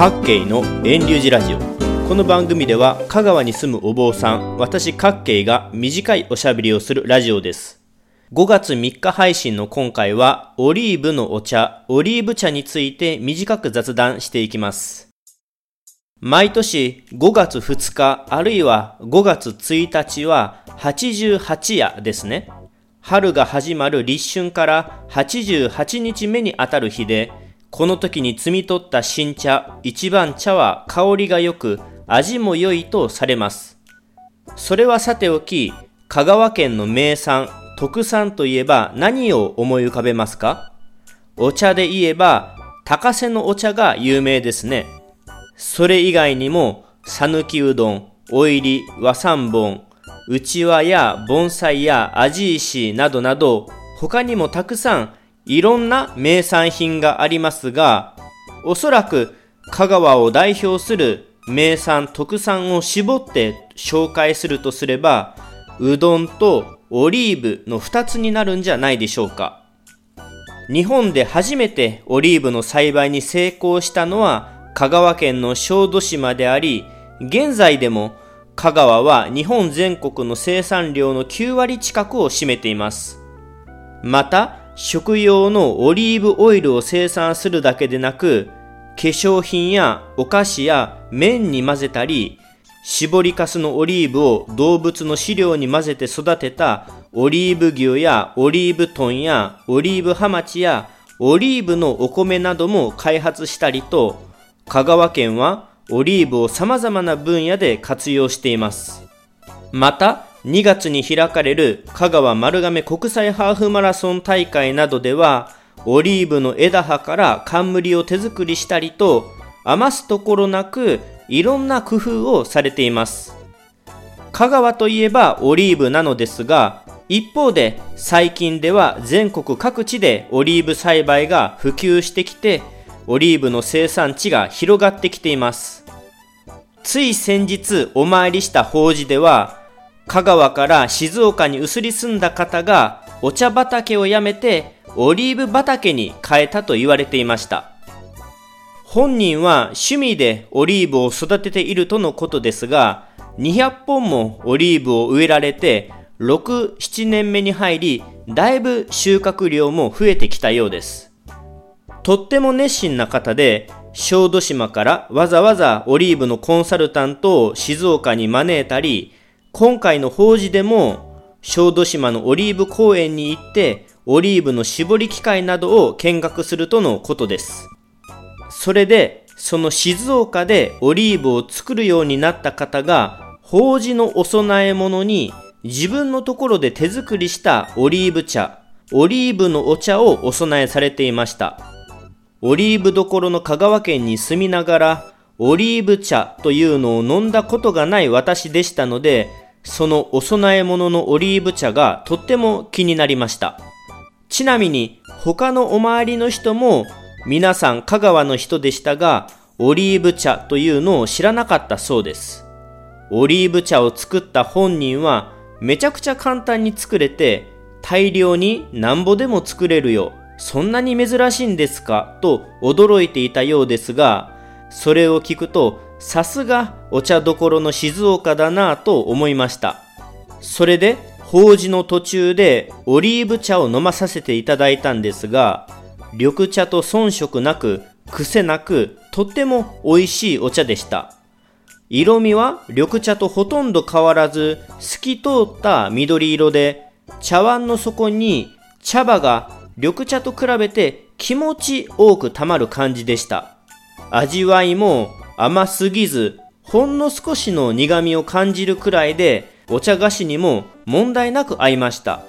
各慶の遠流寺ラジオ。この番組では香川に住むお坊さん私各慶が短いおしゃべりをするラジオです。5月3日配信の今回はオリーブのお茶オリーブ茶について短く雑談していきます。毎年5月2日あるいは5月1日は88夜ですね。春が始まる立春から88日目にあたる日でこの時に摘み取った新茶、一番茶は香りが良く、味も良いとされます。それはさておき、香川県の名産、特産といえば何を思い浮かべますか？お茶で言えば、高瀬のお茶が有名ですね。それ以外にも、さぬきうどん、おいり、和三本、うちわや盆栽や味石などなど、他にもたくさんいろんな名産品がありますが、おそらく香川を代表する名産特産を絞って紹介するとすれば、うどんとオリーブの2つになるんじゃないでしょうか。日本で初めてオリーブの栽培に成功したのは香川県の小豆島であり、現在でも香川は日本全国の生産量の9割近くを占めています。また、食用のオリーブオイルを生産するだけでなく、化粧品やお菓子や麺に混ぜたり、絞りかすのオリーブを動物の飼料に混ぜて育てたオリーブ牛やオリーブ豚やオリーブハマチやオリーブのお米なども開発したりと、香川県はオリーブを様々な分野で活用しています。また、2月に開かれる香川丸亀国際ハーフマラソン大会などでは、オリーブの枝葉から冠を手作りしたりと、余すところなくいろんな工夫をされています。香川といえばオリーブなのですが、一方で最近では全国各地でオリーブ栽培が普及してきて、オリーブの生産地が広がってきています。つい先日お参りした法事では、香川から静岡に移り住んだ方がお茶畑を辞めてオリーブ畑に変えたと言われていました。本人は趣味でオリーブを育てているとのことですが、200本もオリーブを植えられて、6、7年目に入り、だいぶ収穫量も増えてきたようです。とっても熱心な方で、小豆島からわざわざオリーブのコンサルタントを静岡に招いたり、今回の法事でも、小豆島のオリーブ公園に行って、オリーブの絞り機械などを見学するとのことです。それで、その静岡でオリーブを作るようになった方が、法事のお供え物に自分のところで手作りしたオリーブ茶、オリーブのお茶をお供えされていました。オリーブどころの香川県に住みながら、オリーブ茶というのを飲んだことがない私でしたので、そのお供え物のオリーブ茶がとっても気になりました。ちなみに他のお周りの人も皆さん香川の人でしたが、オリーブ茶というのを知らなかったそうです。オリーブ茶を作った本人はめちゃくちゃ簡単に作れて大量になんぼでも作れるよ。そんなに珍しいんですか？と驚いていたようですが、それを聞くと、さすがお茶どころの静岡だなぁと思いました。それで、法事の途中でオリーブ茶を飲まさせていただいたんですが、緑茶と遜色なく、癖なく、とっても美味しいお茶でした。色味は緑茶とほとんど変わらず、透き通った緑色で、茶碗の底に茶葉が緑茶と比べて気持ち多く溜まる感じでした。味わいも甘すぎず、ほんの少しの苦味を感じるくらいで、お茶菓子にも問題なく合いました。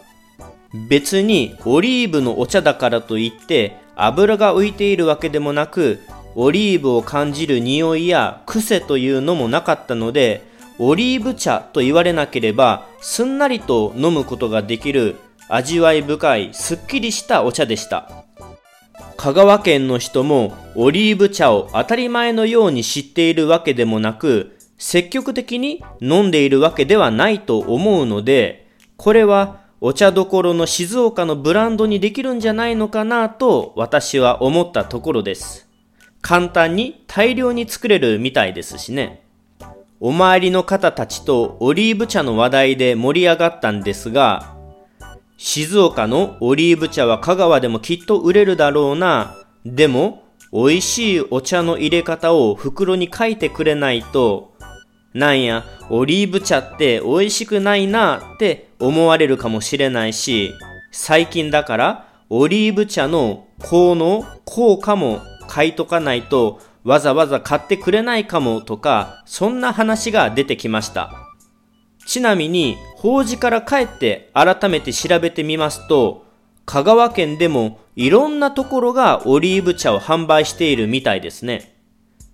別にオリーブのお茶だからといって油が浮いているわけでもなく、オリーブを感じる匂いや癖というのもなかったので、オリーブ茶と言われなければすんなりと飲むことができる味わい深いすっきりしたお茶でした。香川県の人もオリーブ茶を当たり前のように知っているわけでもなく、積極的に飲んでいるわけではないと思うので、これはお茶どころの静岡のブランドにできるんじゃないのかなと私は思ったところです。簡単に大量に作れるみたいですしね。お周りの方たちとオリーブ茶の話題で盛り上がったんですが、静岡のオリーブ茶は香川でもきっと売れるだろうな。でも、美味しいお茶の入れ方を袋に書いてくれないと、なんや、オリーブ茶って美味しくないなって思われるかもしれないし、最近だからオリーブ茶の効能、効果も書いとかないとわざわざ買ってくれないかもとか、そんな話が出てきました。ちなみに、法事から帰って改めて調べてみますと、香川県でもいろんなところがオリーブ茶を販売しているみたいですね。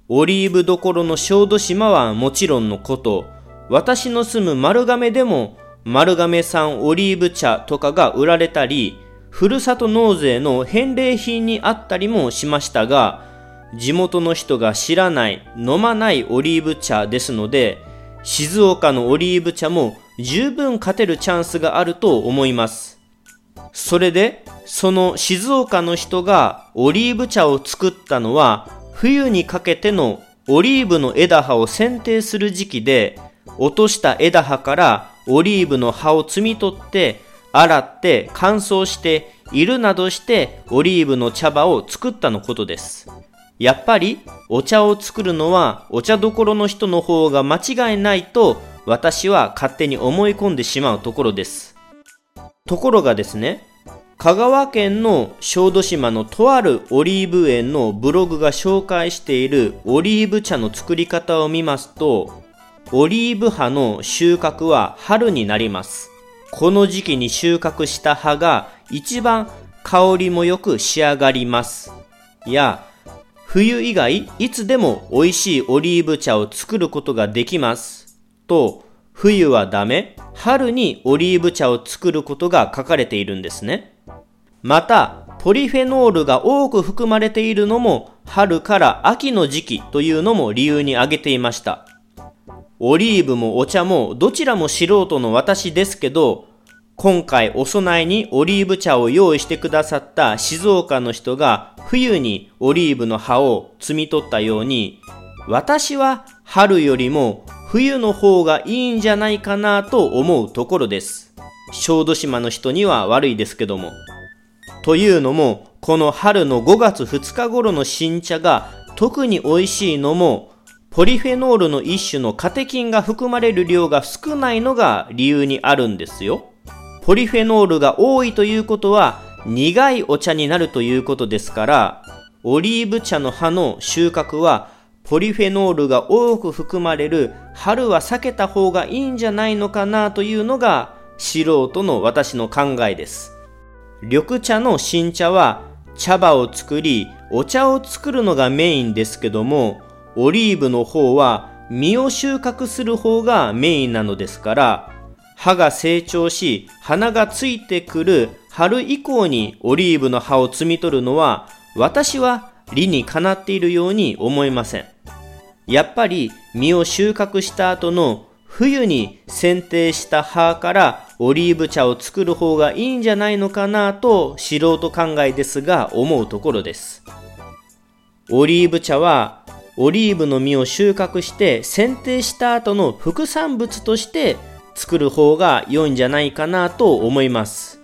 オリーブどころの小豆島はもちろんのこと、私の住む丸亀でも丸亀産オリーブ茶とかが売られたり、ふるさと納税の返礼品にあったりもしましたが、地元の人が知らない、飲まないオリーブ茶ですので、静岡のオリーブ茶も十分勝てるチャンスがあると思います。それで、その静岡の人がオリーブ茶を作ったのは、冬にかけてのオリーブの枝葉を剪定する時期で、落とした枝葉からオリーブの葉を摘み取って、洗って乾燥しているなどしてオリーブの茶葉を作ったのことです。やっぱりお茶を作るのはお茶どころの人の方が間違いないと私は勝手に思い込んでしまうところです。ところがですね、香川県の小豆島のとあるオリーブ園のブログが紹介しているオリーブ茶の作り方を見ますと、オリーブ葉の収穫は春になります。この時期に収穫した葉が一番香りもよく仕上がります。や、冬以外いつでも美味しいオリーブ茶を作ることができます。と、冬はダメ、春にオリーブ茶を作ることが書かれているんですね。また、ポリフェノールが多く含まれているのも春から秋の時期というのも理由に挙げていました。オリーブもお茶もどちらも素人の私ですけど、今回お供えにオリーブ茶を用意してくださった静岡の人が冬にオリーブの葉を摘み取ったように、私は春よりも冬の方がいいんじゃないかなと思うところです。小豆島の人には悪いですけども。というのも、この春の5月2日頃の新茶が特に美味しいのも、ポリフェノールの一種のカテキンが含まれる量が少ないのが理由にあるんですよ。ポリフェノールが多いということは苦いお茶になるということですから、オリーブ茶の葉の収穫はポリフェノールが多く含まれる春は避けた方がいいんじゃないのかなというのが素人の私の考えです。緑茶の新茶は茶葉を作りお茶を作るのがメインですけども、オリーブの方は実を収穫する方がメインなのですから、葉が成長し、花がついてくる春以降にオリーブの葉を摘み取るのは、私は理にかなっているように思いません。やっぱり実を収穫した後の冬に剪定した葉からオリーブ茶を作る方がいいんじゃないのかなと素人考えですが思うところです。オリーブ茶はオリーブの実を収穫して剪定した後の副産物として作る方が良いんじゃないかなと思います。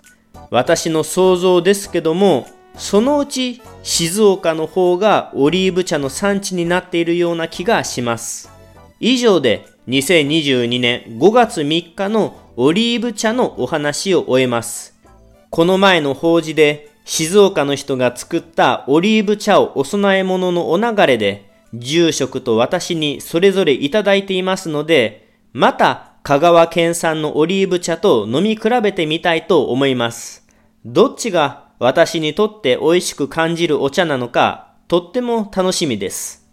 私の想像ですけども、そのうち静岡の方がオリーブ茶の産地になっているような気がします。以上で2022年5月3日のオリーブ茶のお話を終えます。この前の法事で静岡の人が作ったオリーブ茶をお供え物のお流れで住職と私にそれぞれいただいていますので、また香川県産のオリーブ茶と飲み比べてみたいと思います。どっちが私にとって美味しく感じるお茶なのか、とっても楽しみです。